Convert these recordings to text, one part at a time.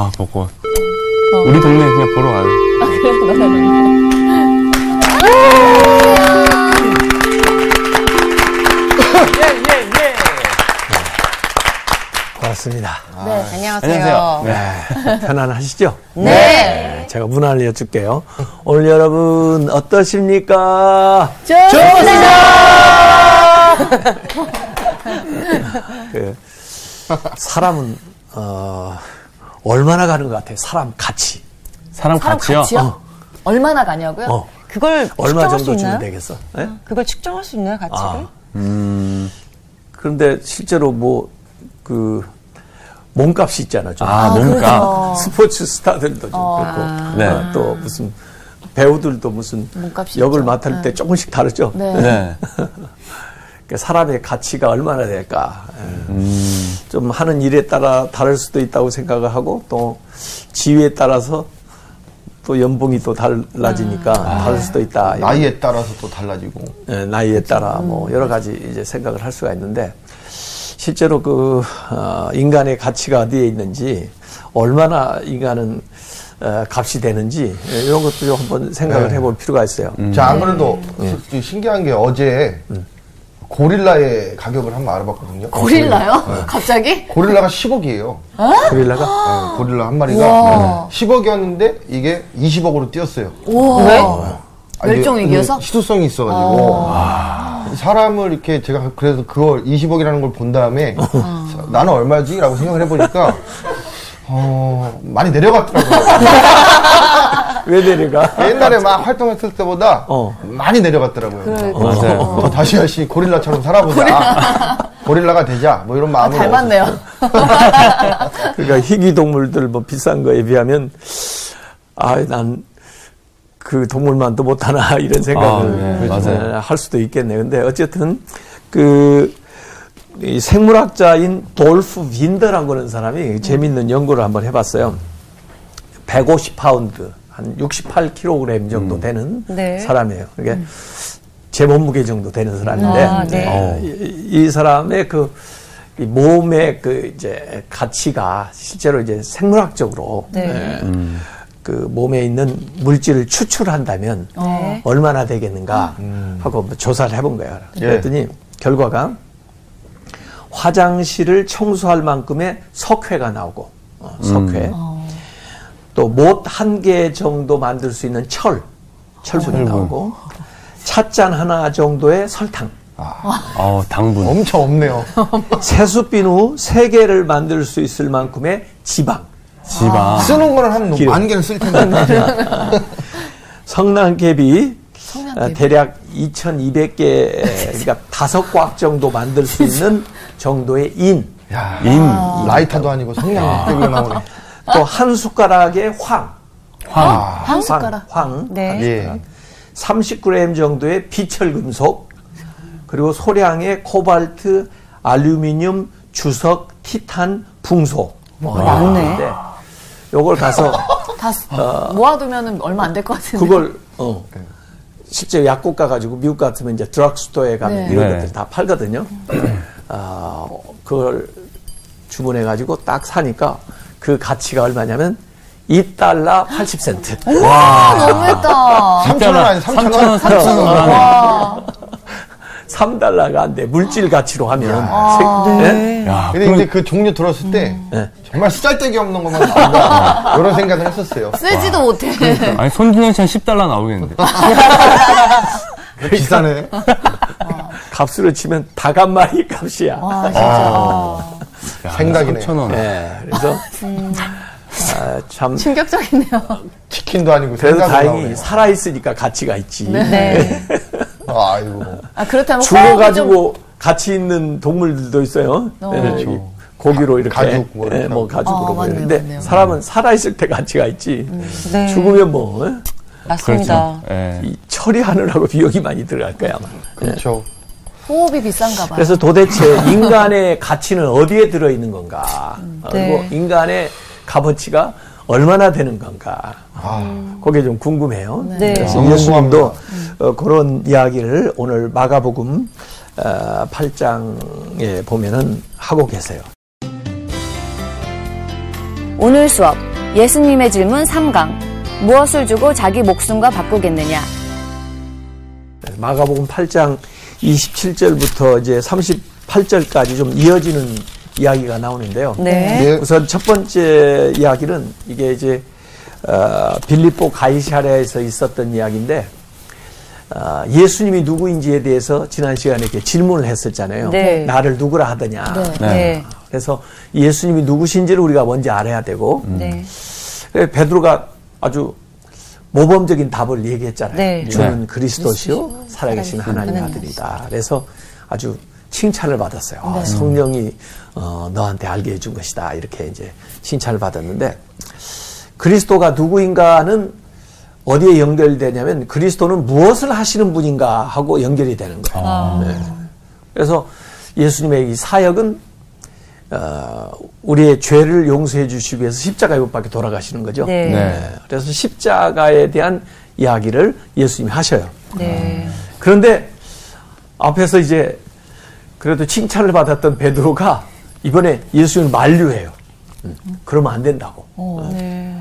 아, 벚꽃. 우리 동네 그냥 보러 가요. 고맙습니다. 네, 안녕하세요. 안녕하세요. 네, 편안하시죠? 네. 제가 문안을 여쭐게요. 오늘 여러분 어떠십니까? 좋습니다. 그 사람은 어, 얼마나 가는 것 같아요? 사람 같이 사람 사람 같이요? 같이요? 얼마나 가냐고요? 어, 그걸 얼마 측정할 정도 수 주면 있나요? 되겠어? 예? 그걸 측정할 수 있나요, 가치를? 아, 음, 그런데 실제로 뭐 그 몸값이 있잖아. 좀. 아, 몸값. 스포츠 스타들도 좀 그렇고 네. 어, 또 무슨 배우들도 무슨 몸값이 역을 있죠. 맡을 때 조금씩 다르죠. 네. 네. 그러니까 사람의 가치가 얼마나 될까. 예. 음, 좀 하는 일에 따라 다를 수도 있다고 생각을 하고 또 지위에 따라서 또 연봉이 또 달라지니까 다를 수도 있다. 나이에 따라서 또 달라지고. 예, 나이에 따라 뭐 여러 가지 이제 생각을 할 수가 있는데 실제로 그 어, 인간의 가치가 어디에 있는지 얼마나 인간은 어, 값이 되는지 예, 이런 것도 좀 한번 생각을 네. 해볼 필요가 있어요. 자, 안 그래도 시- 신기한 게 어제 고릴라의 가격을 한번 알아봤거든요. 고릴라요? 갑자기? 고릴라가 10억이에요. 고릴라가 고릴라 한 마리가 우와. 10억이었는데 이게 20억으로 뛰었어요. 왜? 아, 이게 멸종 위기여서? 이게 시도성이 있어가지고 사람을 이렇게 제가 그래서 그걸 20억이라는 걸 본 다음에 사- 나는 얼마지라고 생각을 해보니까 어 많이 내려갔더라고요. 왜 내려가? 옛날에 막 활동했을 때보다 어. 많이 내려갔더라고요. 맞아요. 어, 다시 열심히 고릴라처럼 살아보자. 고릴라 가 되자. 뭐 이런 마음으로. 닮았네요. 그러니까 희귀 동물들 뭐 비싼 거에 비하면 아난 그 동물만도 못하나 이런 생각을 아, 네, 맞아요. 예, 할 수도 있겠네. 근데 어쨌든 그이 생물학자인 돌프 그런 사람이 재밌는 연구를 한번 해봤어요. 150파운드 한 68kg 정도 되는 네. 사람이에요. 그게 제 몸무게 정도 되는 사람인데 아, 네. 어, 이, 이 사람의 그이 몸의 그 이제 가치가 실제로 이제 생물학적으로 네. 예, 그 몸에 있는 물질을 추출한다면 네. 얼마나 되겠는가 하고 뭐 조사를 해본 거예요. 예. 그랬더니 결과가 화장실을 청소할 만큼의 석회가 나오고 어, 석회 또 못 한 개 정도 만들 수 있는 철 철분이 나오고 찻잔 하나 정도의 설탕 어, 당분. 엄청 없네요. 세수비누 세 개를 만들 수 있을 만큼의 지방 지방. 쓰는 거는 한 기름. 만 개는 쓸 텐데. 성난개비 성냥개비. 어, 대략 2,200개 그러니까 다섯 꽉 정도 만들 수 있는 정도의 인. 야, 인. 라이터도 아니고 성냥개비가 나오네. 또 한 숟가락의 황. 황. 한 숟가락. 황. 황. 네. 한 예. 숟가락. 30g 정도의 비철금속. 그리고 소량의 코발트, 알루미늄, 주석, 티탄, 붕소. 뭐 많네. 있는데 요걸 가서 다 모아두면 얼마 안 될 것 같은데. 그걸 어 실제 약국 가가지고 미국 같으면 이제 드럭스토어에 가면 네. 이런 네. 것들 다 팔거든요. 아 그걸 주문해가지고 딱 사니까 그 가치가 얼마냐면 2달러 80센트. 아, 너무했다. 3천 원 아니 3천 3천 원, 원. 3천 원 하네. 와. 3달러가 안 돼. 물질 가치로 하면. 아. 세- 네? 야, 근데 이제 그 종류 들었을 때 네. 정말 쓰잘데기 없는 것만 나온다. 이런 생각을 했었어요. 쓰지도 못해. 아니, 손준영 씨한 10달러 나오겠는데. 비싸네. 값으로 치면 마리 값이야. 와, 진짜. 야, 생각이네. 3천 원. 네, 그래서 아, 참 충격적이네요. 치킨도 아니고 그래도 다행히 나오네. 살아 있으니까 가치가 있지. 네. 아이고. 아, 그렇다면 호흡이 좀 죽어 가지고 가치 있는 동물들도 있어요. 어. 네, 그렇죠. 이 고기로 이렇게 가죽 뭐 네, 뭐. 가죽으로 어, 맞네요, 맞네요. 사람은 살아 있을 때 가치가 있지. 네. 죽으면 뭐 어? 맞습니다. 그렇죠. 예. 이 처리하느라고 비용이 많이 들어갈 거야 아마. 그렇죠. 호 흡이 비싼가 봐요. 그래서 도대체 인간의 가치는 어디에 들어 있는 건가? 어, 네. 그리고 인간의 값어치가 얼마나 되는 건가? 아, 그게 좀 궁금해요. 네. 그래서 너무 예수님도 어, 그런 이야기를 오늘 마가복음 어, 8장에 보면은 하고 계세요. 오늘 수업 예수님의 질문 3강. 무엇을 주고 자기 목숨과 바꾸겠느냐? 마가복음 8장 27절부터 이제 38절까지 좀 이어지는 이야기가 나오는데요. 네. 예. 우선 첫 번째 이야기는 이게 이제 어, 빌립보 가이사랴에서 있었던 이야기인데 어, 예수님이 누구인지에 대해서 지난 시간에 이렇게 질문을 했었잖아요. 네. 나를 누구라 하더냐. 네. 네. 그래서 예수님이 누구신지를 우리가 먼저 알아야 되고 네. 그래서 베드로가 아주 모범적인 답을 얘기했잖아요. 네. 주는 그리스도시요 살아계신 하나님의 하나님 아들이다. 그래서 아주 칭찬을 받았어요. 네. 아, 성령이 어, 너한테 알게 해준 것이다. 이렇게 이제 칭찬을 받았는데 그리스도가 누구인가는 어디에 연결되냐면 그리스도는 무엇을 하시는 분인가 하고 연결이 되는 거예요. 네. 그래서 예수님의 이 사역은 어, 우리의 죄를 용서해 주시기 위해서 십자가에 못 박혀 돌아가시는 거죠. 네. 네. 그래서 십자가에 대한 이야기를 예수님이 하셔요. 네. 그런데 앞에서 이제 그래도 칭찬을 받았던 베드로가 이번에 예수님을 만류해요. 음, 그러면 안 된다고. 네.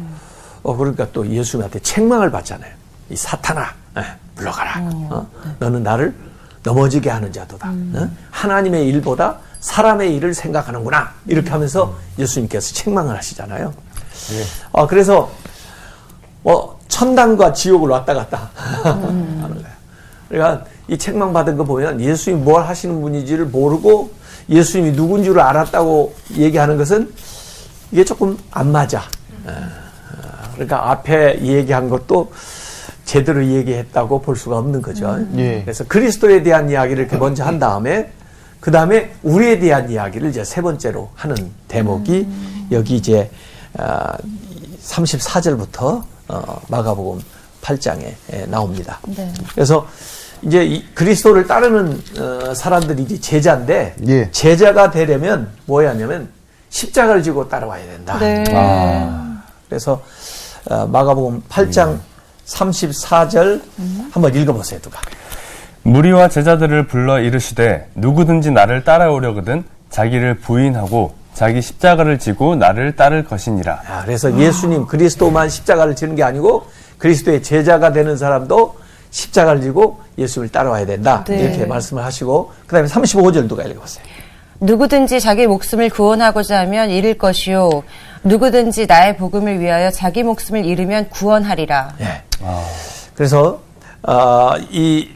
어, 그러니까 또 예수님한테 책망을 받잖아요. 이 사탄아, 예, 물러가라. 어? 너는 나를 넘어지게 하는 자도다. 어? 하나님의 일보다 사람의 일을 생각하는구나. 이렇게 하면서 예수님께서 책망을 하시잖아요. 어, 그래서 뭐 천당과 지옥을 왔다 갔다 하는 거예요. 그러니까 이 책망 받은 거 보면 예수님이 뭘 하시는 분인지를 모르고 예수님이 누군 줄 알았다고 얘기하는 것은 이게 조금 안 맞아. 예. 그러니까 앞에 얘기한 것도 제대로 얘기했다고 볼 수가 없는 거죠. 예. 그래서 그리스도에 대한 이야기를 이렇게 먼저 한 다음에 그 다음에 우리에 대한 이야기를 이제 세 번째로 하는 대목이 여기 이제 아, 34절부터 어, 마가복음 8장에 나옵니다. 네. 그래서 이제 이 그리스도를 따르는 어, 사람들이 이제 제자인데 예. 제자가 되려면 뭐야냐면 십자가를 지고 따라와야 된다. 네. 아, 그래서 어, 마가복음 8장 34절 한번 읽어보세요, 누가. 무리와 제자들을 불러 이르시되 누구든지 나를 따라오려거든 자기를 부인하고 자기 십자가를 지고 나를 따를 것이니라. 아, 그래서 예수님 그리스도만 십자가를 지는 게 아니고 그리스도의 제자가 되는 사람도 십자가를 지고 예수님을 따라와야 된다. 네. 이렇게 말씀을 하시고 그다음에 35절 누가 읽어보세요. 누구든지 자기 목숨을 구원하고자 하면 잃을 것이요. 누구든지 나의 복음을 위하여 자기 목숨을 잃으면 구원하리라. 예. 그래서 어, 이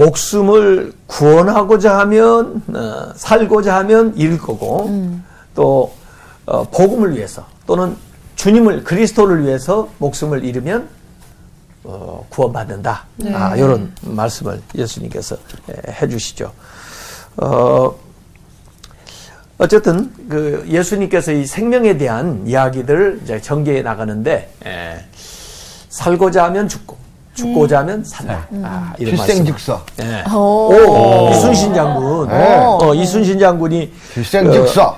목숨을 구원하고자 하면 어, 살고자 하면 잃을 거고 또 어, 복음을 위해서 또는 주님을 그리스도를 위해서 목숨을 잃으면 어, 구원받는다. 아, 이런 말씀을 예수님께서 예, 해주시죠. 어, 어쨌든 그 예수님께서 이 생명에 대한 이야기들을 이제 전개해 나가는데 예, 살고자 하면 죽고 죽고자 하면 산다. 아, 이런 말씀. 필생즉사. 예. 오. 오, 이순신 장군. 네. 어, 이순신 장군이 필생즉사.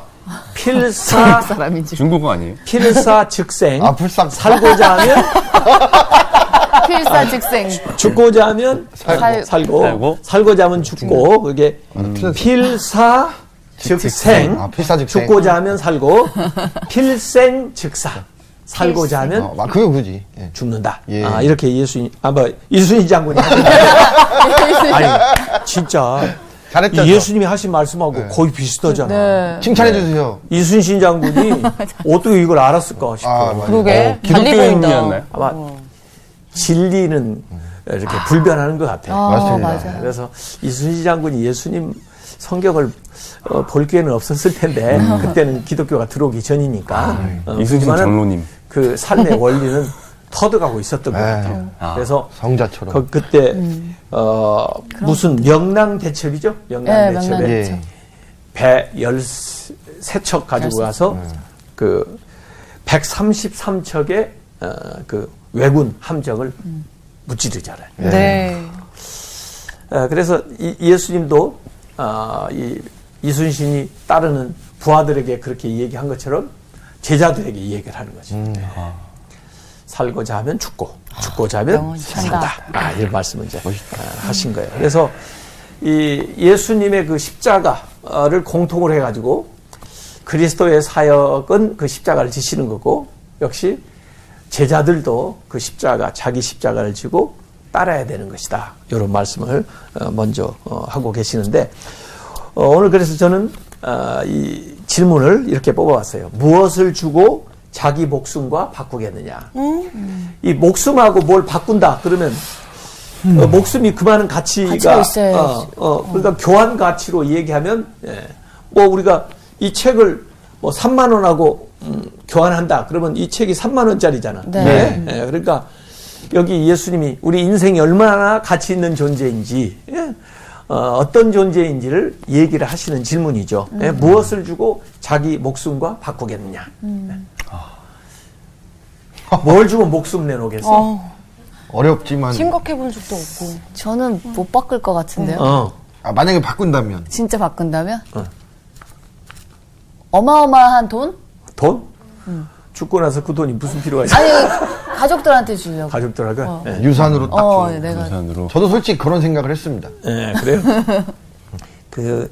필사 사람인지. 중국어 아니에요? 필사 즉생 아, 불상. 살고자 하면 필사 즉생. 죽고자 하면 살- 살고, 살고. 살고자 하면 죽고 그게 틀렸어. 필사 즉생 아, 필사즉생. 죽고자 하면 살고 필생 즉사 살고자 하면 어, 아, 그게 그지. 예. 죽는다. 예. 아, 이렇게 예수님, 아, 뭐, 이순신 장군이. 아니, 진짜. 잘했죠. 이 예수님이 하신 말씀하고 거의 비슷하잖아. 네. 칭찬해 주세요. 이순신 장군이 어떻게 이걸 알았을까 싶어요. 아, 맞아요. 그러게. 달리 기독교인이었나요? 아마 진리는 이렇게 불변하는 것 같아요. 아, 맞습니다. 맞아요. 그래서 이순신 장군이 예수님 성경을 어, 볼 기회는 없었을 텐데 그때는 기독교가 들어오기 전이니까 어, 이순신 그렇지만은 장로님. 그 삶의 원리는 터득하고 있었던 것 네. 같아요. 아. 그래서 성자처럼. 그, 그때 어, 무슨 명랑대첩이죠? 네, 명랑대첩에 명랑대첩. 예. 배 13척 가지고 가서 그 133척의 어, 그 왜군 함정을 무찌르잖아요. 네. 어, 그래서 이, 예수님도 아, 이 이순신이 따르는 부하들에게 그렇게 얘기한 것처럼 제자들에게 이 얘기를 하는 거죠. 네. 살고자 하면 죽고 죽고자 하면 영원히 산다. 아, 이런 말씀을 이제 아, 하신 거예요. 그래서 이 예수님의 그 십자가를 공통으로 해가지고 그리스도의 사역은 그 십자가를 지시는 거고 역시 제자들도 그 십자가 자기 십자가를 지고 따라야 되는 것이다. 이런 말씀을 어, 먼저 어, 하고 계시는데 어, 오늘 그래서 저는 어, 이 질문을 이렇게 뽑아왔어요. 무엇을 주고 자기 목숨과 바꾸겠느냐? 이 목숨하고 뭘 바꾼다 그러면 어, 목숨이 그 많은 가치가. 어, 어, 그러니까 교환 가치로 얘기하면 예, 뭐 우리가 이 책을 뭐 3만 원하고 음, 교환한다 그러면 이 책이 3만 원짜리잖아. 네. 예, 그러니까 여기 예수님이 우리 인생이 얼마나 가치 있는 존재인지 예, 어, 떤 존재인지를 얘기를 하시는 질문이죠. 예, 무엇을 주고 자기 목숨과 바꾸겠느냐? 예. 뭘 주고 목숨 내놓겠어? 어, 어렵지만 생각해 본 적도 없고. 저는 못 바꿀 것 같은데요. 어. 아, 만약에 바꾼다면 진짜 바꾼다면? 어. 어마어마한 돈? 돈? 죽고 나서 그 돈이 무슨 필요가 있어? 아니, 가족들한테 주려고. 가족들하고? 어. 예. 유산으로 딱 어, 주는 내가. 우산으로. 저도 솔직히 그런 생각을 했습니다. 예, 그래요? 그,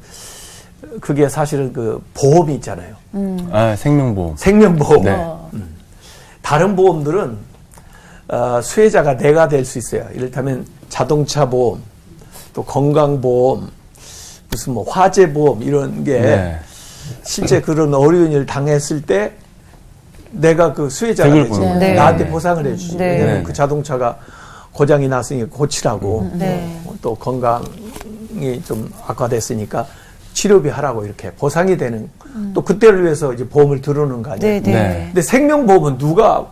그게 사실은 그 보험이 있잖아요. 아, 생명보험. 생명보험. 네. 음. 다른 보험들은 어, 수혜자가 내가 될 수 있어요. 이를테면 자동차 보험, 또 건강보험, 무슨 뭐 화재보험 이런 게 네. 실제 그런 어려운 일 당했을 때 내가 그 수혜자가 되지. 거죠. 나한테 네. 보상을 해주지. 네. 왜냐면 네. 그 자동차가 고장이 났으니 고치라고. 네. 뭐또 건강이 좀 악화됐으니까 치료비 하라고 이렇게 보상이 되는. 또 그때를 위해서 이제 보험을 들어오는 거 아니에요. 네, 네. 네. 근데 생명보험은 누가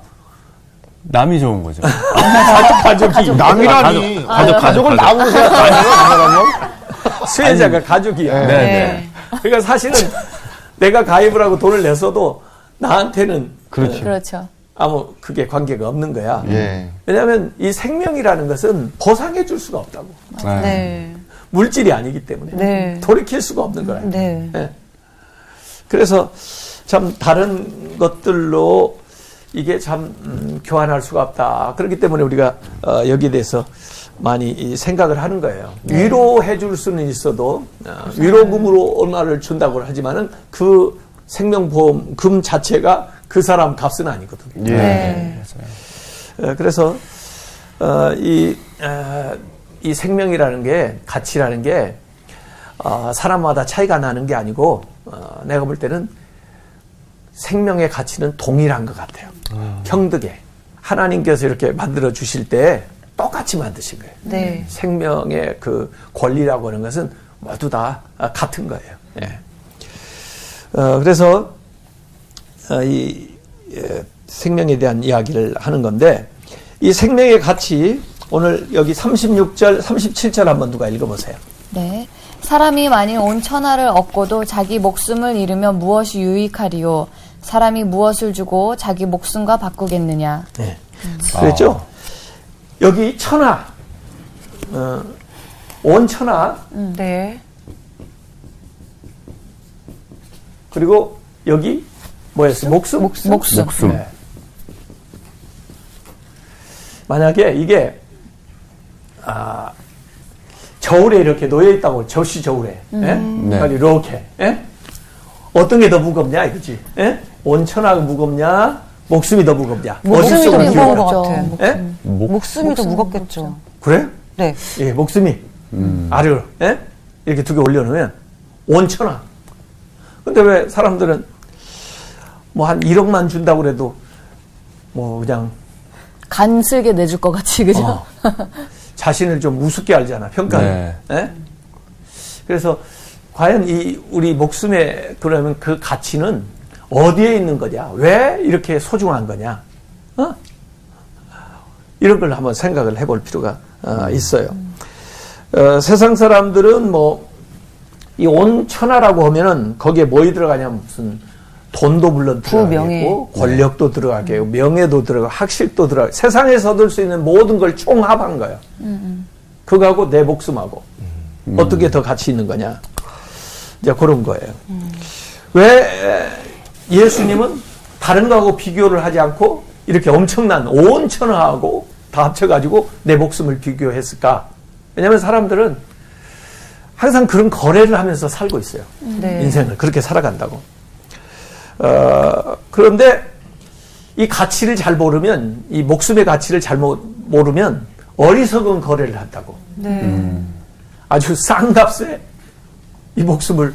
남이 좋은 거죠. 가족이 남이라니 가족, 가족, 가족을 가족. 나오고 생각하는 그 수혜자가 가족이야. 네, 네. 그러니까 사실은 내가 가입을 하고 돈을 냈어도 나한테는 그렇지. 그렇죠. 아무 그게 관계가 없는 거야. 예. 왜냐하면 이 생명이라는 것은 보상해 줄 수가 없다고. 네. 네. 물질이 아니기 때문에 네. 돌이킬 수가 없는 거야. 네. 예. 그래서 참 다른 것들로 이게 참 음, 교환할 수가 없다. 그렇기 때문에 우리가 어, 여기에 대해서 많이 이 생각을 하는 거예요. 위로해 줄 수는 있어도 어, 위로금으로 얼마를 준다고 하지만은 그 생명보험 금 자체가 그 사람 값은 아니거든요. 예. 네. 어, 그래서 어, 이, 어, 이 생명이라는 게 가치라는 게 어, 사람마다 차이가 나는 게 아니고 어, 내가 볼 때는 생명의 가치는 동일한 것 같아요. 평등해. 하나님께서 이렇게 만들어 주실 때 똑같이 만드신 거예요. 네. 생명의 그 권리라고 하는 것은 모두 다 아, 같은 거예요. 예. 어, 그래서 어, 이 예, 생명에 대한 이야기를 하는 건데 이 생명의 가치 오늘 여기 36절, 37절 한번 누가 읽어보세요. 네. 사람이 만일 온 천하를 얻고도 자기 목숨을 잃으면 무엇이 유익하리요? 사람이 무엇을 주고 자기 목숨과 바꾸겠느냐? 네. 그랬죠? 여기 천하, 어, 온 천하, 네. 그리고 여기 뭐였어요? 목숨? 목숨. 목숨. 네. 만약에 이게 아, 저울에 이렇게 놓여 있다고 접시 저울에 예? 네. 그러니까 이렇게 예? 어떤 게 더 무겁냐 이거지 예? 온천하고 무겁냐 목숨이 더 무겁냐 목숨이 더 무거운? 것 같아. 예? 목, 목숨이 더 무겁겠죠. 그래? 네. 예, 목숨이 아래로 예? 이렇게 두 개 올려놓으면 온천하 근데 왜 사람들은 뭐 한 1억만 준다고 그래도 뭐 그냥 간슬게 내줄 것 같이, 그죠? 어. 자신을 좀 우습게 알잖아 평가를. 네. 예? 그래서 과연 이 우리 목숨의 그러면 그 가치는 어디에 있는 거냐? 왜 이렇게 소중한 거냐? 어? 이런 걸 한번 생각을 해볼 필요가 어, 있어요. 어, 세상 사람들은 뭐 이 온 천하라고 하면은 거기에 뭐이 들어가냐면 무슨 돈도 물론 명예. 들어가겠고 권력도 들어가겠고 명예도 들어가고 학식도 들어가 세상에서 얻을 수 있는 모든 걸 총합한 거예요. 그거하고 내 목숨하고 어떻게 더 가치 있는 거냐 이제 그런 거예요. 왜 예수님은 다른 거하고 비교를 하지 않고 이렇게 엄청난 온 천하하고 다 합쳐가지고 내 목숨을 비교했을까? 왜냐하면 사람들은 항상 그런 거래를 하면서 살고 있어요. 네. 인생을 그렇게 살아간다고. 어, 그런데 이 가치를 잘 모르면 이 목숨의 가치를 잘못 모르면 어리석은 거래를 한다고. 네. 아주 싼 값에 이 목숨을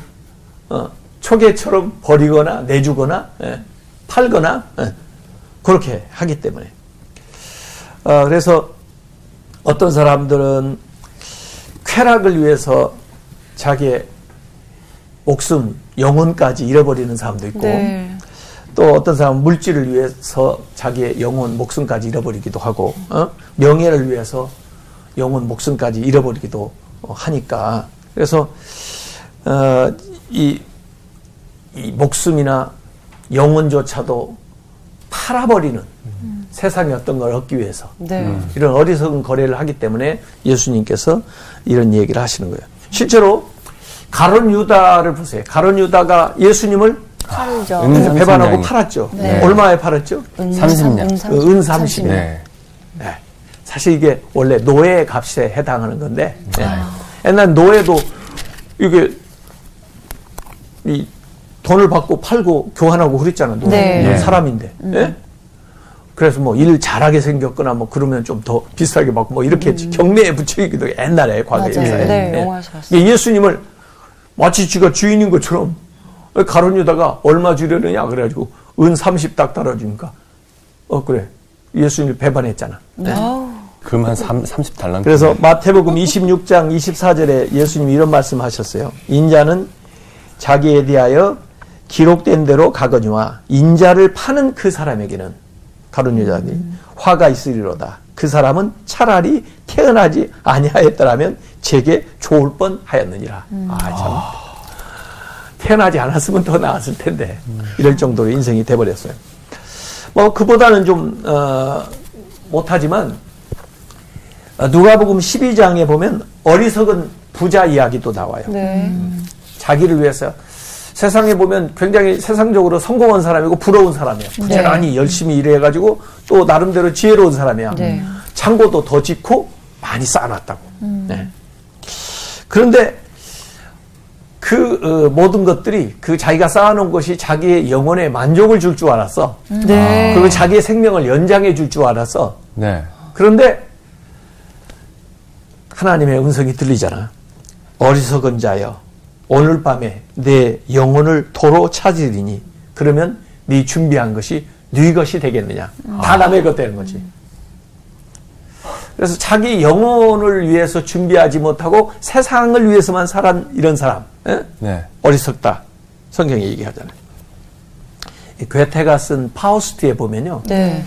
어, 초계처럼 버리거나 내주거나 예, 팔거나 예, 그렇게 하기 때문에 어, 그래서 어떤 사람들은 쾌락을 위해서 자기의 목숨, 영혼까지 잃어버리는 사람도 있고 네. 또 어떤 사람은 물질을 위해서 자기의 영혼, 목숨까지 잃어버리기도 하고 어? 명예를 위해서 영혼, 목숨까지 잃어버리기도 어, 하니까 그래서 어, 이, 이 목숨이나 영혼조차도 팔아버리는 세상의 어떤 걸 얻기 위해서 네. 이런 어리석은 거래를 하기 때문에 예수님께서 이런 얘기를 하시는 거예요. 실제로 가론 유다를 보세요. 가론 유다가 예수님을 팔죠. 은 배반하고 30냥이. 팔았죠. 네. 얼마에 팔았죠? 은 30냥. 은그은 30년. 네. 네. 사실 이게 원래 노예 값에 해당하는 건데 네. 옛날 노예도 이게 이 돈을 받고 팔고 교환하고 그랬잖아. 노예. 네. 네. 사람인데. 예? 그래서 뭐 일 잘하게 생겼거나 뭐 그러면 좀 더 비싸게 받고 뭐 이렇게 했지. 경매에 붙여기도 옛날에 과거에. 맞아요. 네, 예. 예, 예수님을 마치 지가 주인인 것처럼 가론 유다가 얼마 주려느냐 그래가지고 은 30딱 달아주니까 어 그래 예수님을 배반했잖아. 금한 30달란트. 그래서 마태복음 26장 24절에 예수님이 이런 말씀하셨어요. 인자는 자기에 대하여 기록된 대로 가거니와 인자를 파는 그 사람에게는 가론 유다니 화가 있으리로다. 그 사람은 차라리 태어나지 아니하였더라면 제게 좋을 뻔하였느니라. 아 참. 태어나지 않았으면 더 나았을 텐데 이럴 정도로 인생이 돼버렸어요. 뭐 그보다는 좀 어, 못하지만 어, 누가복음 12장에 보면 어리석은 부자 이야기도 나와요. 네. 자기를 위해서 세상에 보면 굉장히 세상적으로 성공한 사람이고 부러운 사람이에요. 부지런히 열심히 일해가지고 또 나름대로 지혜로운 사람이야. 네. 창고도 더 짓고 많이 쌓아놨다고. 네. 그런데 그 어, 모든 것들이 그 자기가 쌓아놓은 것이 자기의 영혼에 만족을 줄 줄 알았어. 네. 그리고 자기의 생명을 연장해 줄 줄 알았어. 네. 그런데 하나님의 음성이 들리잖아. 어리석은 자여, 오늘 밤에 내 영혼을 도로 찾으리니 그러면 네 준비한 것이 네 것이 되겠느냐? 다 남의 것 되는 거지. 그래서 자기 영혼을 위해서 준비하지 못하고 세상을 위해서만 살한 이런 사람, 예? 네. 어리석다. 성경이 얘기하잖아요. 이 괴테가 쓴 파우스트에 보면요. 네.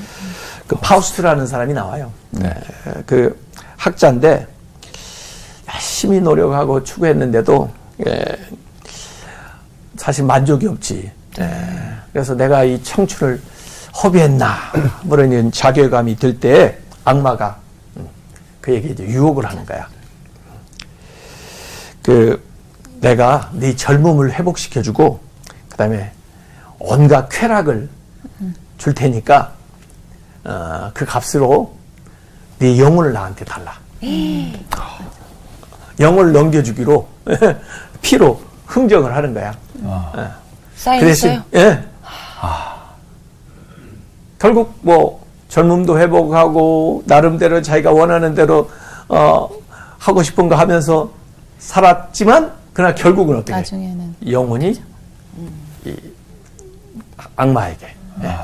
그 파우스트라는 사람이 나와요. 네. 그 학자인데 열심히 노력하고 추구했는데도 예, 사실 만족이 없지. 예, 그래서 내가 이 청춘을 허비했나 뭐 이런 자괴감이 들 때 악마가 음, 그에게 이제 유혹을 하는 거야. 그 내가 네 젊음을 회복시켜주고 그다음에 온갖 쾌락을 줄 테니까 어, 그 값으로 네 영혼을 나한테 달라. 영혼을 넘겨주기로 피로 흥정을 하는 거야. 사인했어요? 예. 결국 뭐 젊음도 회복하고 나름대로 자기가 원하는 대로 어, 하고 싶은 거 하면서 살았지만 그러나 결국은 어떻게? 나중에는 영혼이 이 악마에게 예,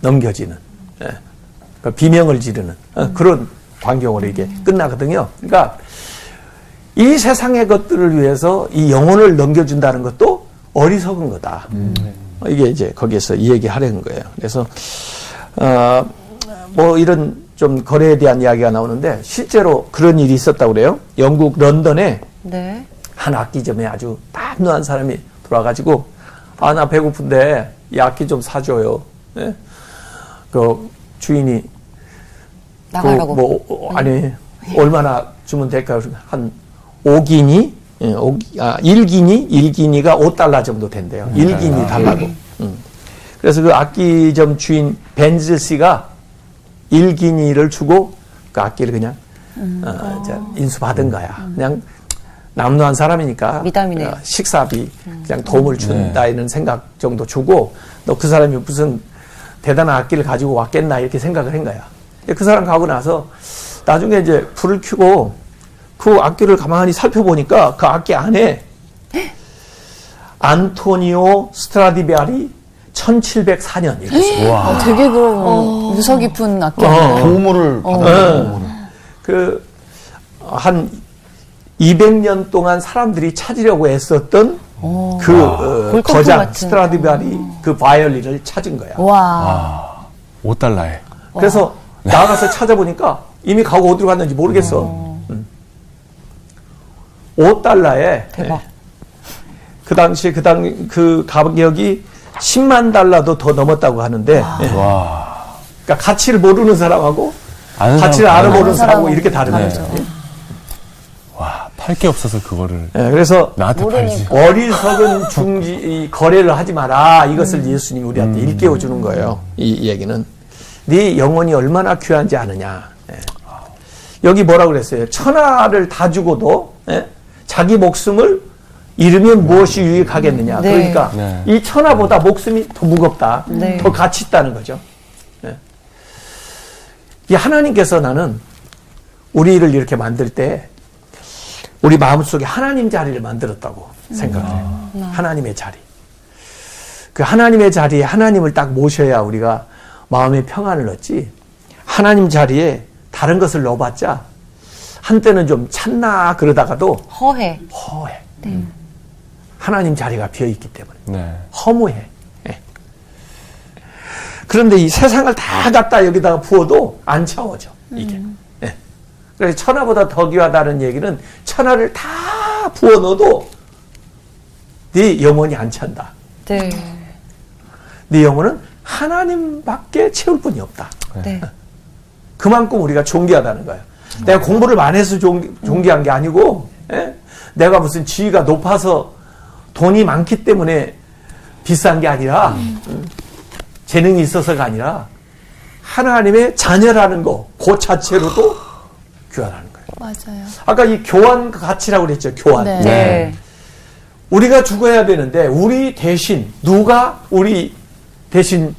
넘겨지는 예, 그 비명을 지르는 어, 그런 광경으로 이게 끝나거든요. 그러니까 이 세상의 것들을 위해서 이 영혼을 넘겨준다는 것도 어리석은 거다. 어, 이게 이제 거기에서 이 얘기 하려는 거예요. 그래서 어, 뭐 이런 좀 거래에 대한 이야기가 나오는데 실제로 그런 일이 있었다고 그래요. 영국 런던에 네. 한 악기점에 아주 담노한 사람이 돌아가지고 아 나 배고픈데 이 악기 좀 사줘요. 예? 그 주인이 나가라고. 그 뭐, 어, 아니 얼마나 주면 될까요? 한 5기니 예, 5기, 아 1기니 1기니가 5달러 정도 된대요. 1기니 달라고. 음. 그래서 그 악기점 주인 벤즈 씨가 1기니를 주고 그 악기를 그냥 어, 이제 인수받은 거야. 그냥 남노한 사람이니까. 어, 식사비 그냥 도움을 준다 이런 생각 정도 주고 너 그 사람이 무슨 대단한 악기를 가지고 왔겠나 이렇게 생각을 한 거야. 그 사람 가고 나서 나중에 이제 불을 켜고 그 악기를 가만히 살펴보니까 그 악기 안에 안토니오 스트라디베아리 1704년 이렇게 써. 와. 어, 되게 그 무서 깊은 악기. 어. 보물을 받은 네. 그, 한 200년 동안 사람들이 찾으려고 애썼던 그 어, 거장 같은. 스트라디바리 그 바이올린을 찾은 거야. 와. 5달러에. 그래서 나가서 찾아보니까 이미 가고 어디로 갔는지 모르겠어. 음. 5달러에 대박. 그 당시 그 당 그 가격이 10만 달러도 더 넘었다고 하는데 예. 와. 그러니까 가치를 모르는 사람하고 아는 가치를 사람 알아보는 사람하고 이렇게 다른 네. 거죠. 예. 와, 팔 게 없어서 그거를 예, 그래서 나한테 팔지. 어리석은 중지 이 거래를 하지 마라. 이것을 예수님이 우리한테 일깨워 주는 거예요. 이, 이 얘기는 네 영혼이 얼마나 귀한지 아느냐. 예. 여기 뭐라 그랬어요? 천하를 다 주고도 예? 자기 목숨을 잃으면 무엇이 유익하겠느냐. 네. 그러니까 네. 이 천하보다 목숨이 더 무겁다. 네. 더 가치 있다는 거죠. 예. 이 하나님께서 나는 우리를 이렇게 만들 때 우리 마음속에 하나님 자리를 만들었다고 생각을 해요. 하나님의 자리. 그 하나님의 자리에 하나님을 딱 모셔야 우리가 마음의 평안을 얻지. 하나님 자리에 다른 것을 넣어봤자 한때는 좀 찬나 그러다가도 허해. 허해. 하나님 자리가 비어 있기 때문에 네. 허무해. 예. 그런데 이 세상을 다 갖다 여기다가 부어도 안 채워져 이게. 예. 그래서 천하보다 더 귀하다는 얘기는 천하를 다 부어 넣어도 네 영혼이 안 찬다. 네. 네 영혼은 하나님밖에 채울 분이 없다. 네. 그만큼 우리가 존귀하다는 거예요. 내가 공부를 많이 해서 존, 존귀한 게 아니고, 예? 내가 무슨 지위가 높아서 돈이 많기 때문에 비싼 게 아니라, 음, 재능이 있어서가 아니라, 하나님의 자녀라는 거, 그 자체로도 귀하다는 거예요. 맞아요. 아까 이 교환 가치라고 그랬죠, 교환. 네. 네. 우리가 죽어야 되는데, 우리 대신, 누가 우리 대신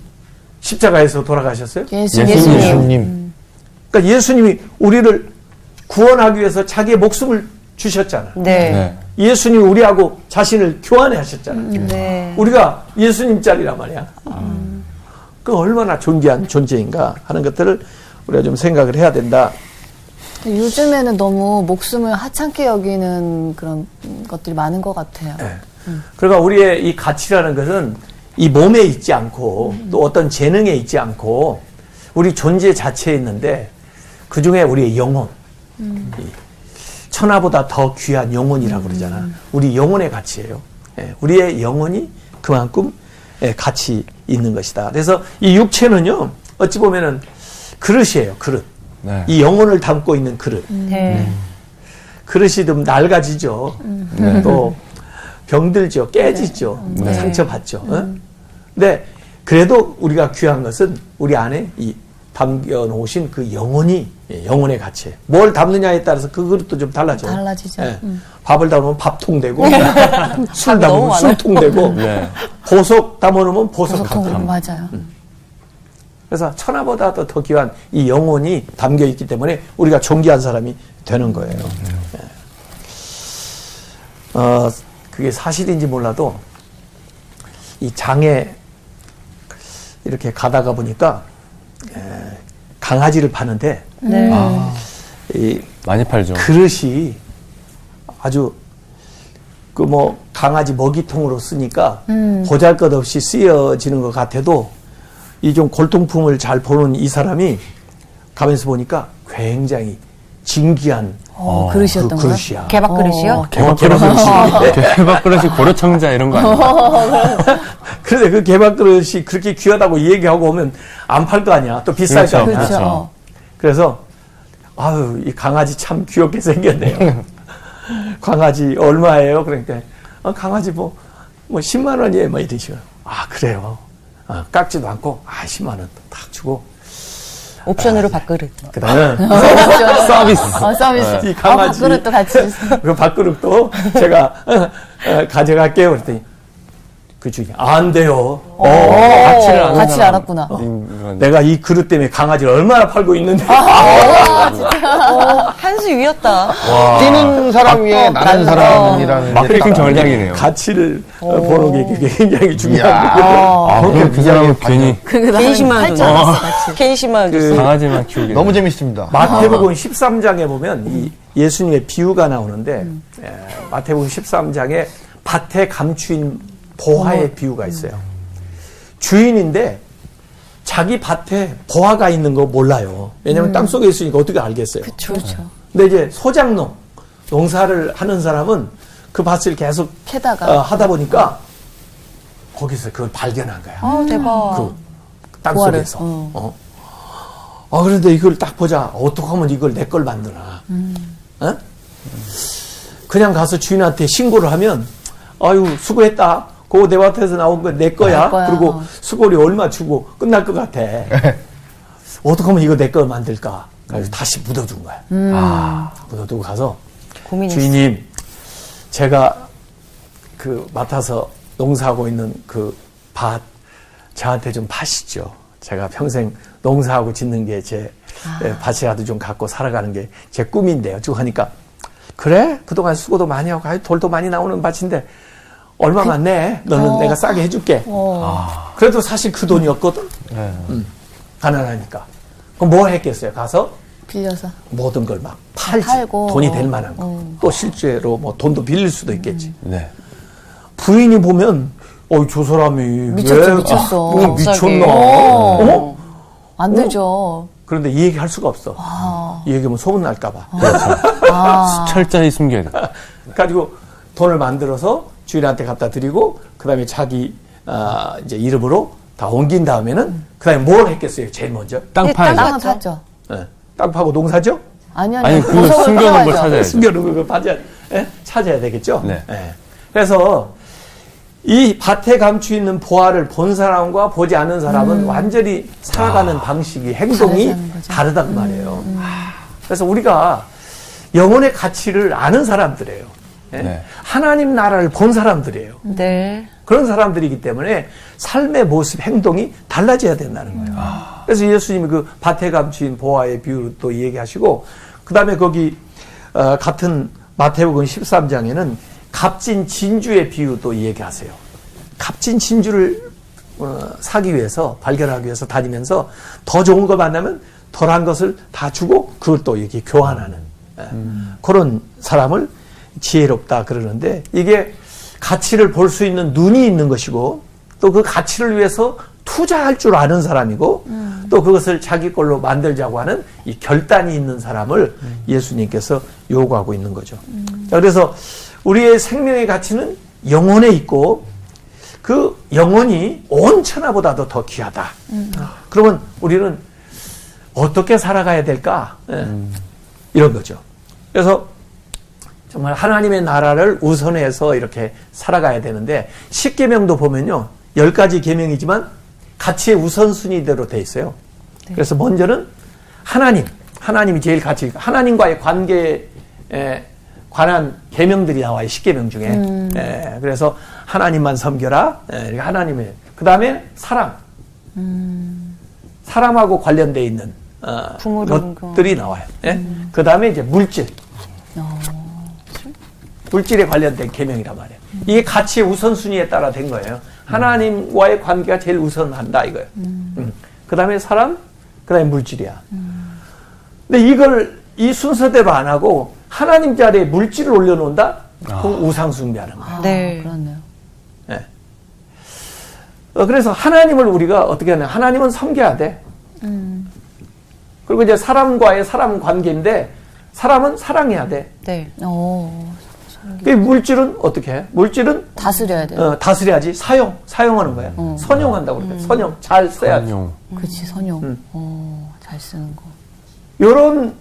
십자가에서 돌아가셨어요? 예수, 예수님. 예수님. 예수님. 그러니까 예수님이 우리를 구원하기 위해서 자기의 목숨을 주셨잖아요. 네. 네. 예수님이 우리하고 자신을 교환해 하셨잖아요. 네. 우리가 예수님 짤이란 말이야. 그 얼마나 존귀한 존재인가 하는 것들을 우리가 좀 생각을 해야 된다. 요즘에는 너무 목숨을 하찮게 여기는 그런 것들이 많은 것 같아요. 네. 그러니까 우리의 이 가치라는 것은 이 몸에 있지 않고 또 어떤 재능에 있지 않고 우리 존재 자체에 있는데 그 중에 우리의 영혼, 이 천하보다 더 귀한 영혼이라고 그러잖아. 우리 영혼의 가치예요. 예, 우리의 영혼이 그만큼 예, 가치 있는 것이다. 그래서 이 육체는요, 어찌 보면은 그릇이에요, 그릇. 네. 이 영혼을 담고 있는 그릇. 네. 그릇이 좀 낡아지죠. 네. 또 병들죠. 깨지죠. 네. 상처받죠. 어? 근데 그래도 우리가 귀한 것은 우리 안에 이 담겨 놓으신 그 영혼이 예, 영혼의 가치. 뭘 담느냐에 따라서 그 그릇도 좀 달라져요. 달라지죠. 예. 음. 밥을 담으면 밥통 되고 술 너무 담으면. 술통 되고 네. 보석 담아놓으면 보석통 되고. 맞아요. 그래서 천하보다도 더 귀한 이 영혼이 담겨 있기 때문에 우리가 존귀한 사람이 되는 거예요. 예. 어, 그게 사실인지 몰라도 이 장에 이렇게 가다가 보니까 에, 강아지를 파는데 네. 이 많이 팔죠. 그릇이 아주 그 뭐 강아지 먹이통으로 쓰니까 보잘것없이 쓰여지는 것 같아도 이 좀 골동품을 잘 보는 이 사람이 가면서 보니까 굉장히 진귀한 어, 그 그릇이었던 거야? 그릇이야. 개밥 그릇이요? 어, 개밥 그릇이. 개밥 그릇이 고려청자 이런 거 아니에요? 그런데 그 개밥 그릇이 그렇게 귀하다고 얘기하고 오면 안 팔 거 아니야. 또 비쌀 그렇죠. 거 아니야. 그렇죠. 그렇죠. 그래서 아유 이 강아지 참 귀엽게 생겼네요. 강아지 얼마예요? 그러니까 어, 강아지 뭐, 뭐 10만 원이에요. 뭐 이러시고 아 그래요. 아, 깎지도 않고 아 10만 원 딱 주고 옵션으로 밥그릇. 그다음에 서비스. 어, 서비스. 이 강아지. 어, 밥그릇도 같이. 그 밥그릇도 제가 어, 어, 가져갈게요. 그랬더니 그 주인이 안 돼요. 어, 가치를 아는 가치를 사람. 알았구나. 이건 내가 이 그릇 때문에 강아지를 얼마나 팔고 있는데. 어, 한수 위였다. 뛰는 사람 위에 나는 사람이라는 딱 전략이네요. 가치를 어, 보는 게 굉장히 중요한. 아, 그럼 그 사람은 괜히 괜히 10만 원 줬어. 괜히 10만 원 줬어. 강아지만 키우게. 너무 재밌습니다. 마태복음 13장에 보면 이 예수님의 비유가 나오는데 에, 마태복음 13장에 밭에 감추인 보화의 비유가 있어요. 주인인데 자기 밭에 보화가 있는 거 몰라요. 왜냐하면 땅 속에 있으니까 어떻게 알겠어요. 그렇죠. 근데 이제 소장농 농사를 하는 사람은 그 밭을 계속 캐다가 어, 하다 보니까 거기서 그걸 발견한 거야. 아, 대박. 그 땅 속에서. 어. 어. 아, 그런데 이걸 딱 보자. 어떻게 하면 이걸 내 걸 만드나. 어? 그냥 가서 주인한테 신고를 하면, 아유, 수고했다. 그거 내 밭에서 나온 거 내 거야. 내 거야. 그리고 수고리 얼마 주고 끝날 것 같아. 어떻게 하면 이거 내걸 만들까. 그래서 다시 묻어둔 거야. 아, 묻어두고 가서 고민했어. 주인님, 제가 그 맡아서 농사하고 있는 그 밭 저한테 좀 파시죠. 제가 평생 농사하고 짓는 게제 밭이라도 좀 갖고 살아가는 게 제 꿈인데요. 쭉 하니까 그래? 그동안 수고도 많이 하고 돌도 많이 나오는 밭인데 얼마만 내? 너는 내가 싸게 해줄게. 그래도 사실 그 돈이었거든. 네. 가난하니까. 그럼 뭐 했겠어요? 가서 빌려서 모든 걸 막 팔지. 팔고. 돈이 될 만한 거. 또 실제로 뭐 돈도 빌릴 수도 있겠지. 네. 부인이 보면, 어이, 저 사람이. 미쳤죠, 왜, 미쳤어. 아, 뭐. 미쳤나. 어? 안 되죠. 그런데 이 얘기 할 수가 없어. 이 얘기하면 소문 날까봐. 아. 철저히 숨겨야 돼. 가지고 돈을 만들어서 주인한테 갖다 드리고, 그 다음에 자기, 아, 이제 이름으로 다 옮긴 다음에는, 그 다음에 뭘 했겠어요, 제일 먼저? 땅 네, 파야죠. 땅을 팠죠. 예. 땅 파고 농사죠? 아니 아니. 아니, 그 숨겨놓은 걸. 찾아야죠. 숨겨놓은 거 찾아야, 예? 찾아야 되겠죠? 네. 예. 그래서 이 밭에 감추 있는 보화를 본 사람과 보지 않은 사람은 완전히 살아가는 방식이, 행동이. 다르단 말이에요. 그래서 우리가 영혼의 가치를 아는 사람들이에요. 예? 네. 하나님 나라를 본 사람들이에요. 네. 그런 사람들이기 때문에 삶의 모습, 행동이 달라져야 된다는 거예요. 그래서 예수님이 그 밭에 감추인 보화의 비유를 또 얘기하시고, 그 다음에 거기, 어, 같은 마태복음 13장에는 값진 진주의 비유도 얘기하세요. 값진 진주를 어, 사기 위해서, 발견하기 위해서 다니면서 더 좋은 거 만나면 덜한 것을 다 주고 그걸 또 이렇게 교환하는 예. 그런 사람을 지혜롭다 그러는데 이게 가치를 볼 수 있는 눈이 있는 것이고 또 그 가치를 위해서 투자할 줄 아는 사람이고 또 그것을 자기 걸로 만들자고 하는 이 결단이 있는 사람을 예수님께서 요구하고 있는 거죠. 자, 그래서 우리의 생명의 가치는 영혼에 있고 그 영혼이 온 천하보다도 더 귀하다. 그러면 우리는 어떻게 살아가야 될까? 예. 이런 거죠. 그래서 정말 하나님의 나라를 우선해서 이렇게 살아가야 되는데 십계명도 보면요. 열 가지 계명이지만 가치의 우선순위대로 돼 있어요. 그래서 먼저는 하나님, 하나님이 제일 가치, 하나님과의 관계에 관한 계명들이 나와요. 십계명 중에. 예, 그래서 하나님만 섬겨라. 예, 하나님의. 그 다음에 사람. 사람하고 관련돼 있는 어, 것들이 나와요. 예? 그 다음에 이제 물질. 물질에 관련된 계명이란 말이에요. 이게 가치의 우선순위에 따라 된 거예요. 하나님과의 관계가 제일 우선한다 이거예요. 음. 그 다음에 사람, 그 다음에 물질이야. 근데 이걸 이 순서대로 안 하고 하나님 자리에 물질을 올려놓는다? 그럼 우상숭배하는 거예요. 아, 네. 그렇네요. 예. 어, 그래서 하나님을 우리가 어떻게 하냐. 하나님은 섬겨야 돼. 그리고 이제 사람과의 사람 관계인데 사람은 사랑해야 돼. 네. 오, 그 물질은 어떻게 해? 물질은 다스려야 돼요. 어, 다스려야지. 사용, 사용하는 거야. 선용한다고 그래. 선용, 잘 써야지. 안녕. 그렇지 선용. 음. 오, 잘 쓰는 거. 이런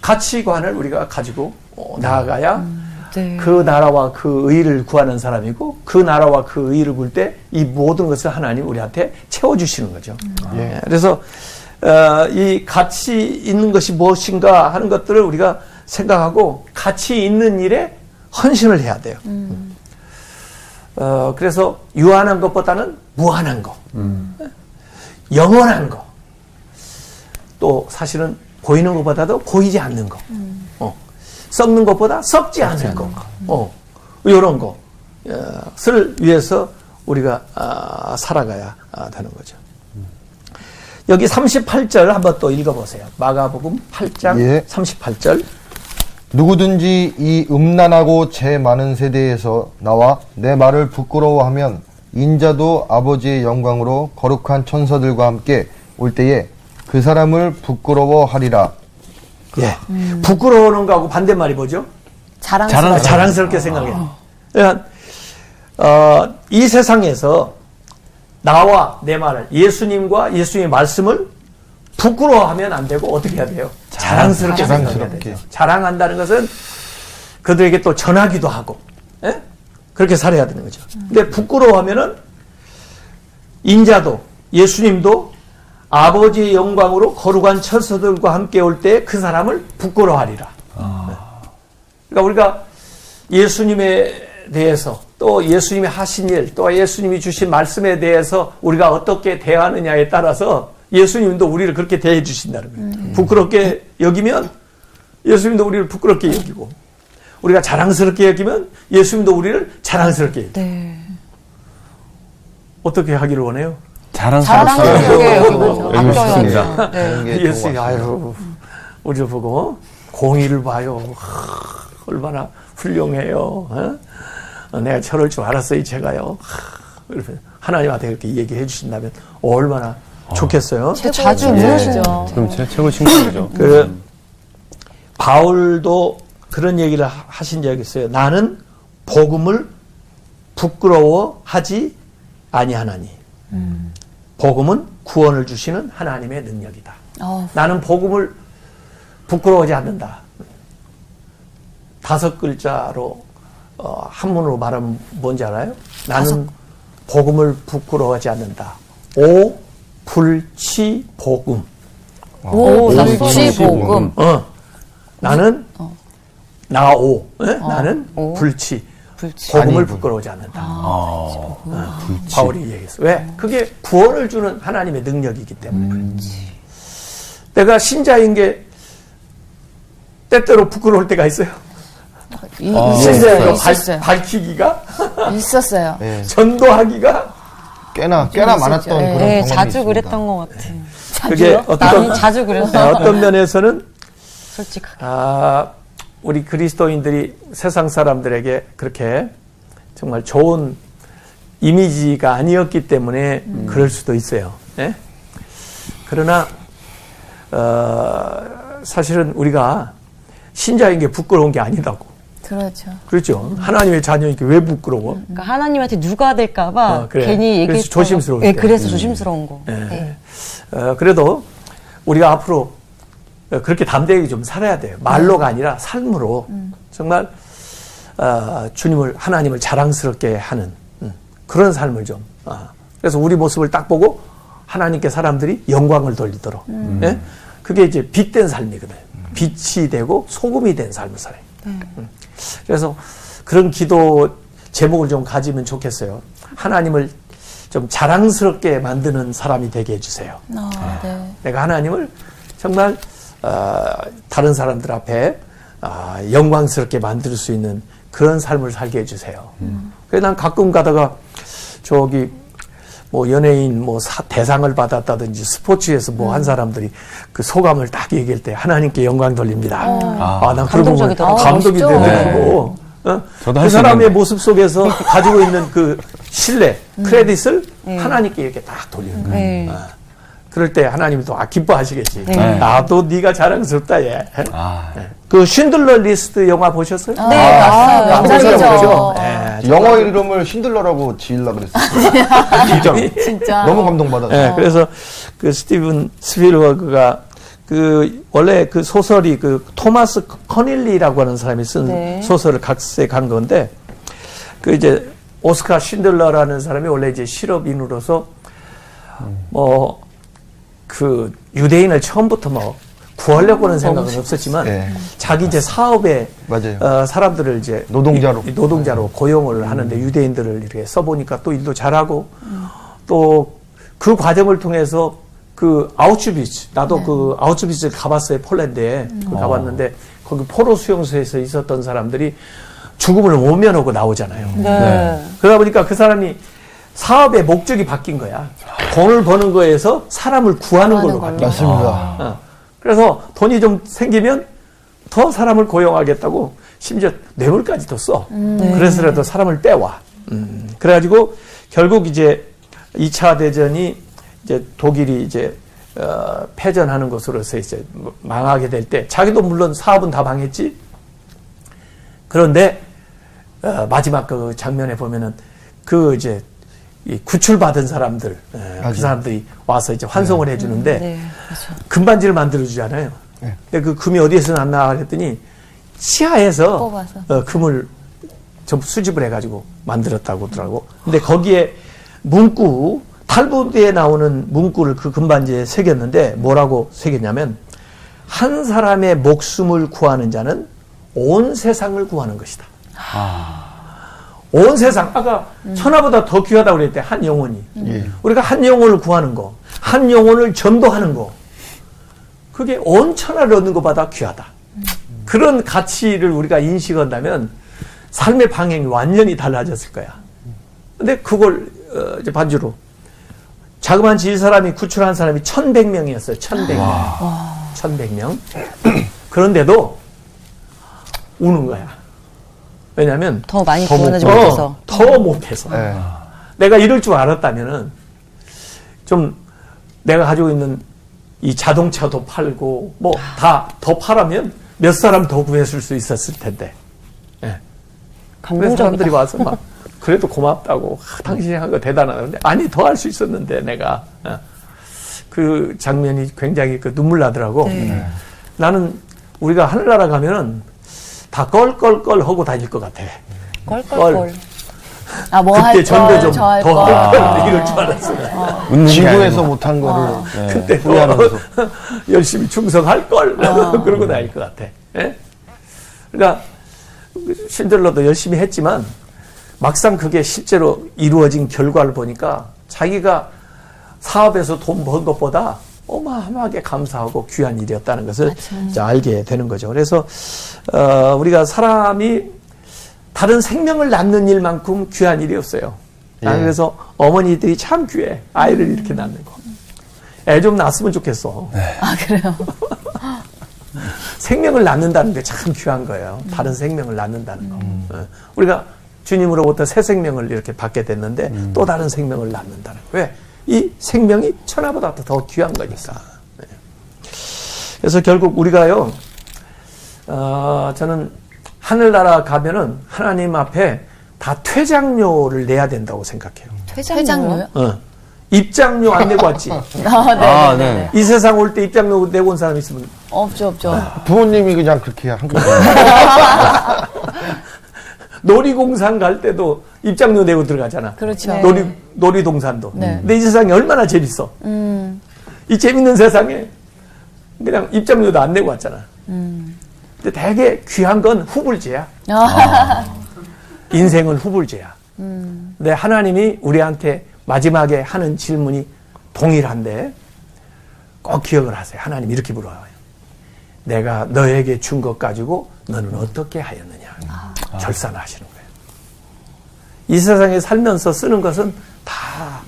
가치관을 우리가 가지고 어, 나아가야 네. 그 나라와 그 의를 구하는 사람이고 그 나라와 그 의를 구할 때이 모든 것을 하나님 우리한테 채워주시는 거죠. 예, 그래서 어, 이 가치 있는 것이 무엇인가 하는 것들을 우리가 생각하고 가치 있는 일에 헌신을 해야 돼요. 어, 그래서 유한한 것보다는 무한한 거. 영원한 거. 또 사실은 보이는 것보다도 보이지 않는 거. 어. 썩는 것보다 썩지 않는 거. 어. 이런 것을 위해서 우리가 아, 살아가야 아, 되는 거죠. 여기 38절 한번 또 읽어보세요. 마가복음 8장 예. 38절. 누구든지 이 음란하고 죄 많은 세대에서 나와 내 말을 부끄러워하면 인자도 아버지의 영광으로 거룩한 천사들과 함께 올 때에 그 사람을 부끄러워하리라. 예. 부끄러워하는 거하고 반대말이 뭐죠? 자랑스러워. 아, 자랑스럽게 생각해. 그러니까 어, 이 세상에서 나와 내 말을 예수님과 예수님의 말씀을 부끄러워하면 안 되고 어떻게 해야 돼요? 자랑스럽게 생각해야 자랑스럽게. 자랑한다는 것은 그들에게 또 전하기도 하고 예? 그렇게 살아야 되는 거죠. 근데 부끄러워하면은 인자도 예수님도 아버지의 영광으로 거룩한 천사들과 함께 올 때 그 사람을 부끄러워하리라. 그러니까 우리가 예수님에 대해서 또 예수님이 하신 일, 또 예수님이 주신 말씀에 대해서 우리가 어떻게 대하느냐에 따라서 예수님도 우리를 그렇게 대해 주신다는 거예요. 부끄럽게 여기면 예수님도 우리를 부끄럽게 여기고 우리가 자랑스럽게 여기면 예수님도 우리를 자랑스럽게 여기고 어떻게 하기를 원해요? 자랑스럽게 여기고. 싶습니다. 네. 그런 게좀 예수님 아유 우리를 보고 공의를 봐요. 하, 얼마나 훌륭해요. 어? 어, 내가 저럴 줄 알았어요, 제가요. 하나님한테 그렇게 얘기해 주신다면 얼마나 좋겠어요. 자주 예. 물으시죠. 그럼 제 최고 신분이죠. 그 바울도 그런 얘기를 하- 하신 적이 있어요. 나는 복음을 부끄러워하지 아니하나니. 복음은 구원을 주시는 하나님의 능력이다. 어, 나는 복음을 부끄러워하지 않는다. 다섯 글자로 어, 한문으로 말하면 뭔지 알아요? 나는 복음을 부끄러워하지 않는다. 오 불치 복음. 오, 낯선 불치 복음. 어. 나는 나오. 예? 나는 오. 불치. 불치. 복음을 부끄러워하지 않는다. 어, 바울이 얘기했어. 왜? 그게 구원을 주는 하나님의 능력이기 때문에. 내가 신자인 게 때때로 부끄러울 때가 있어요. 이- 아, 신자인 거. 밝, 밝히기가, 있었어요. 예, 전도하기가, 꽤나 꽤나. 많았던 예. 그런 네, 경험이 자주 있습니다. 그랬던 것 같아요. 그게 나는 어떤, 자주 네, 그랬어. 어떤 면에서는 솔직하게. 아, 우리 그리스도인들이 세상 사람들에게 그렇게 정말 좋은 이미지가 아니었기 때문에 그럴 수도 있어요. 예? 그러나 어, 사실은 우리가 신자인 게 부끄러운 게 아니다고. 그렇죠. 그렇죠. 하나님의 자녀인 게왜 부끄러워? 그러니까 하나님한테 누가 될까봐 어, 그래. 괜히 조심스러울 네, 때. 그래서 조심스러운 거. 예. 네. 어, 그래도 우리가 앞으로 그렇게 담대하게 좀 살아야 돼요. 말로가 아니라 삶으로 정말 어, 주님을 하나님을 자랑스럽게 하는 음, 그런 삶을 좀. 아. 그래서 우리 모습을 딱 보고 하나님께 사람들이 영광을 돌리도록. 예? 그게 이제 빛된 삶이거든요. 빛이 되고 소금이 된 삶을 살아요. 음. 그래서 그런 기도 제목을 좀 가지면 좋겠어요. 하나님을 좀 자랑스럽게 만드는 사람이 되게 해주세요. 어, 네. 내가 하나님을 정말 어, 다른 사람들 앞에 아, 영광스럽게 만들 수 있는 그런 삶을 살게 해주세요. 그래서 난 가끔 가다가 저기 뭐 연예인 뭐 사- 대상을 받았다든지 스포츠에서 뭐한 사람들이 그 소감을 딱 얘기할 때 하나님께 영광 돌립니다. 아, 난 그런 거 보면 아, 되더라고. 어? 저도 그 할수 사람의 있는데. 모습 속에서 가지고 있는 그 신뢰, 크레딧을 하나님께 이렇게 딱 돌리는 거예요. 네. 아, 그럴 때 하나님이 또 아, 기뻐하시겠지. 네. 나도 네가 자랑스럽다 얘. 아, 그 쉰들러 리스트 영화 보셨어요? 네, 봤어요. 깜짝이야, 명작이죠. 보죠? 예, 영어 이름을 신들러라고 지으려 그랬어요. 진짜로. 진짜. 너무 감동받았어요. 예, 그래서 그 스티븐 스필버그가 그 원래 그 소설이 그 토마스 커닐리라고 하는 사람이 쓴 네. 소설을 각색한 건데 그 이제 오스카 신들러라는 사람이 원래 이제 실업인으로서 뭐 그 유대인을 처음부터 뭐 구하려고 하는 생각은 없었지만 예. 자기 이제 사업에 맞아요. 어, 사람들을 이제 노동자로. 이- 이 노동자로 고용을 하는데 유대인들을 이렇게 써보니까 또 일도 잘하고 또그 과정을 통해서 그 아우슈비츠 나도 그 아우슈비츠 가봤어요 폴란드에 그 가봤는데 거기 포로 수용소에서 있었던 사람들이 죽음을 모면하고 나오잖아요. 네. 그러다 보니까 그 사람이 사업의 목적이 바뀐 거야. 돈을 버는 거에서 사람을 구하는 걸로 거야. 맞습니다. 어. 그래서 돈이 좀 생기면 더 사람을 고용하겠다고 심지어 뇌물까지도 써. 그래서라도 사람을 빼와. 음. 그래가지고 결국 이제 2차 대전이 이제 독일이 이제 어, 패전하는 것으로서 이제 망하게 될 때 자기도 물론 사업은 다 망했지. 그런데 어, 마지막 그 장면에 보면은 그 이제 이 구출받은 사람들 에, 그 맞아요. 사람들이 와서 이제 환송을 해주는데 네, 그렇죠. 금반지를 만들어 주잖아요. 네. 근데 그 금이 어디에서 났나 그랬더니 치아에서 뽑아서. 어, 금을 전부 수집을 해가지고 만들었다고 하더라고. 근데 거기에 문구 탈부드에 나오는 문구를 그 금반지에 새겼는데 뭐라고 새겼냐면 한 사람의 목숨을 구하는 자는 온 세상을 구하는 것이다. 온 세상 아까 천하보다 더 귀하다고 그랬대 한 영혼이. 예. 우리가 한 영혼을 구하는 거, 한 영혼을 전도하는 거, 그게 온 천하를 얻는 것보다 귀하다. 그런 가치를 우리가 인식한다면 삶의 방향이 완전히 달라졌을 거야. 근데 그걸 어, 이제 반주로 자그마한 질 사람이 구출한 사람이 1100명이었어요. 1100명. 1100명. 그런데도 우는 거야. 왜냐면 더 많이 더 구원하지 못- 못해서. 어, 더 못해서. 예. 내가 이럴 줄 알았다면은 좀 내가 가지고 있는 이 자동차도 팔고 뭐 다 더 팔아면 몇 사람 더 구했을 수 있었을 텐데. 예. 그래서 사람들이. 와서 막 그래도 고맙다고 아, 당신이 한 거 대단하는데 아니 더 할 수 있었는데 내가 어. 그 장면이 굉장히 그 눈물 나더라고. 네. 나는 우리가 하늘나라 가면은 다 껄껄껄 하고 다닐 것 같아. 껄껄껄. 아, 뭐 그때 할 전도 걸, 좀저할더 걸. 할걸 이럴 줄 알았어. 웃는 게 지구에서 아니고. 못한 거를 그때 후회하면서. 더 열심히 충성할 걸 그러고 다닐 것 같아. 예? 그러니까 신들러도 열심히 했지만 막상 그게 실제로 이루어진 결과를 보니까 자기가 사업에서 돈 번 것보다 어마어마하게 감사하고 귀한 일이었다는 것을 이제 알게 되는 거죠. 그래서 어, 우리가 사람이 다른 생명을 낳는 일만큼 귀한 일이 없어요. 예. 그래서 어머니들이 참 귀해. 아이를 이렇게 낳는 거. 애 좀 낳았으면 좋겠어. 아, 그래요? 생명을 낳는다는 게 참 귀한 거예요. 다른 생명을 낳는다는 거. 어. 우리가 주님으로부터 새 생명을 이렇게 받게 됐는데 또 다른 생명을 낳는다는 거. 왜? 이 생명이 천하보다 더 귀한 거니까. 네. 그래서 결국 우리가요, 어, 저는 하늘나라 가면은 하나님 앞에 다 퇴장료를 내야 된다고 생각해요. 퇴장료요? 어. 입장료 안 내고 왔지. 아, 네. 아, 네. 네. 네. 이 세상 올 때 입장료 내고 온 사람 있으면 없죠, 없죠. 부모님이 그냥 그렇게 한 거예요. 놀이공산 갈 때도 입장료 내고 들어가잖아. 그렇죠. 네. 놀이 놀이동산도. 네. 근데 이 세상이 얼마나 재밌어. 음, 이 재밌는 세상에 그냥 입장료도 안 내고 왔잖아. 음. 근데 되게 귀한 건 후불제야. 아, 인생은 후불제야. 음. 근데 하나님이 우리한테 마지막에 하는 질문이 동일한데 꼭 기억을 하세요. 하나님 이렇게 물어요. 내가 너에게 준 것 가지고 너는 어떻게 하였느냐. 절산하시는 거예요. 이 세상에 살면서 쓰는 것은 다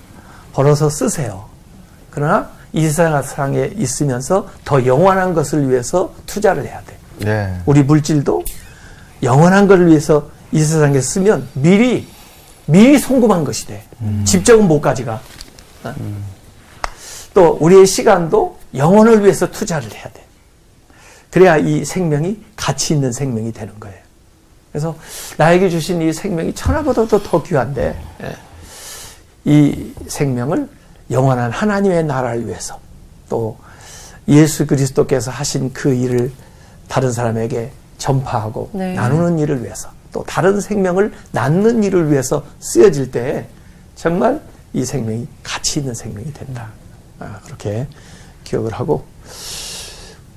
벌어서 쓰세요. 그러나 이 세상에 있으면서 더 영원한 것을 위해서 투자를 해야 돼. 네. 우리 물질도 영원한 것을 위해서 이 세상에 쓰면 미리 미리 송금한 것이 돼. 직접은 못 가져가. 어? 또 우리의 시간도 영혼을 위해서 투자를 해야 돼. 그래야 이 생명이 가치 있는 생명이 되는 거예요. 그래서 나에게 주신 이 생명이 천하보다도 더 귀한데 예. 이 생명을 영원한 하나님의 나라를 위해서 또 예수 그리스도께서 하신 그 일을 다른 사람에게 전파하고 네. 나누는 일을 위해서 또 다른 생명을 낳는 일을 위해서 쓰여질 때 정말 이 생명이 가치 있는 생명이 된다. 아, 그렇게 기억을 하고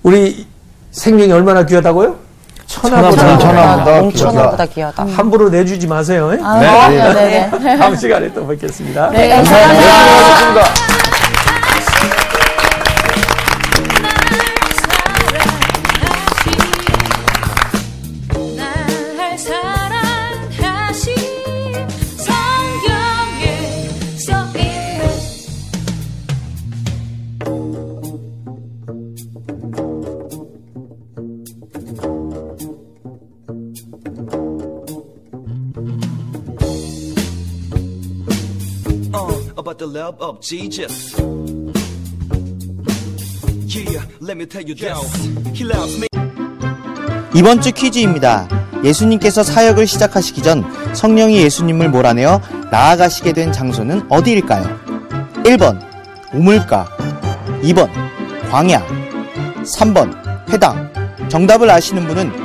우리 생명이 얼마나 귀하다고요? 천하보다 천하보다 옹천하보다 귀하다. 함부로 내주지 마세요. 예? 아, 네. 네. 네. 다음 시간에 또 뵙겠습니다. 네, 감사합니다. 고맙습니다. Love of Jesus. Yeah, let me tell you this. He loves me. 이번 주 퀴즈입니다. 예수님께서 사역을 시작하시기 전 성령이 예수님을 몰아내어 나아가시게 된 장소는 어디일까요? 1번 우물가 2번 광야 3번 회당 정답을 아시는 분은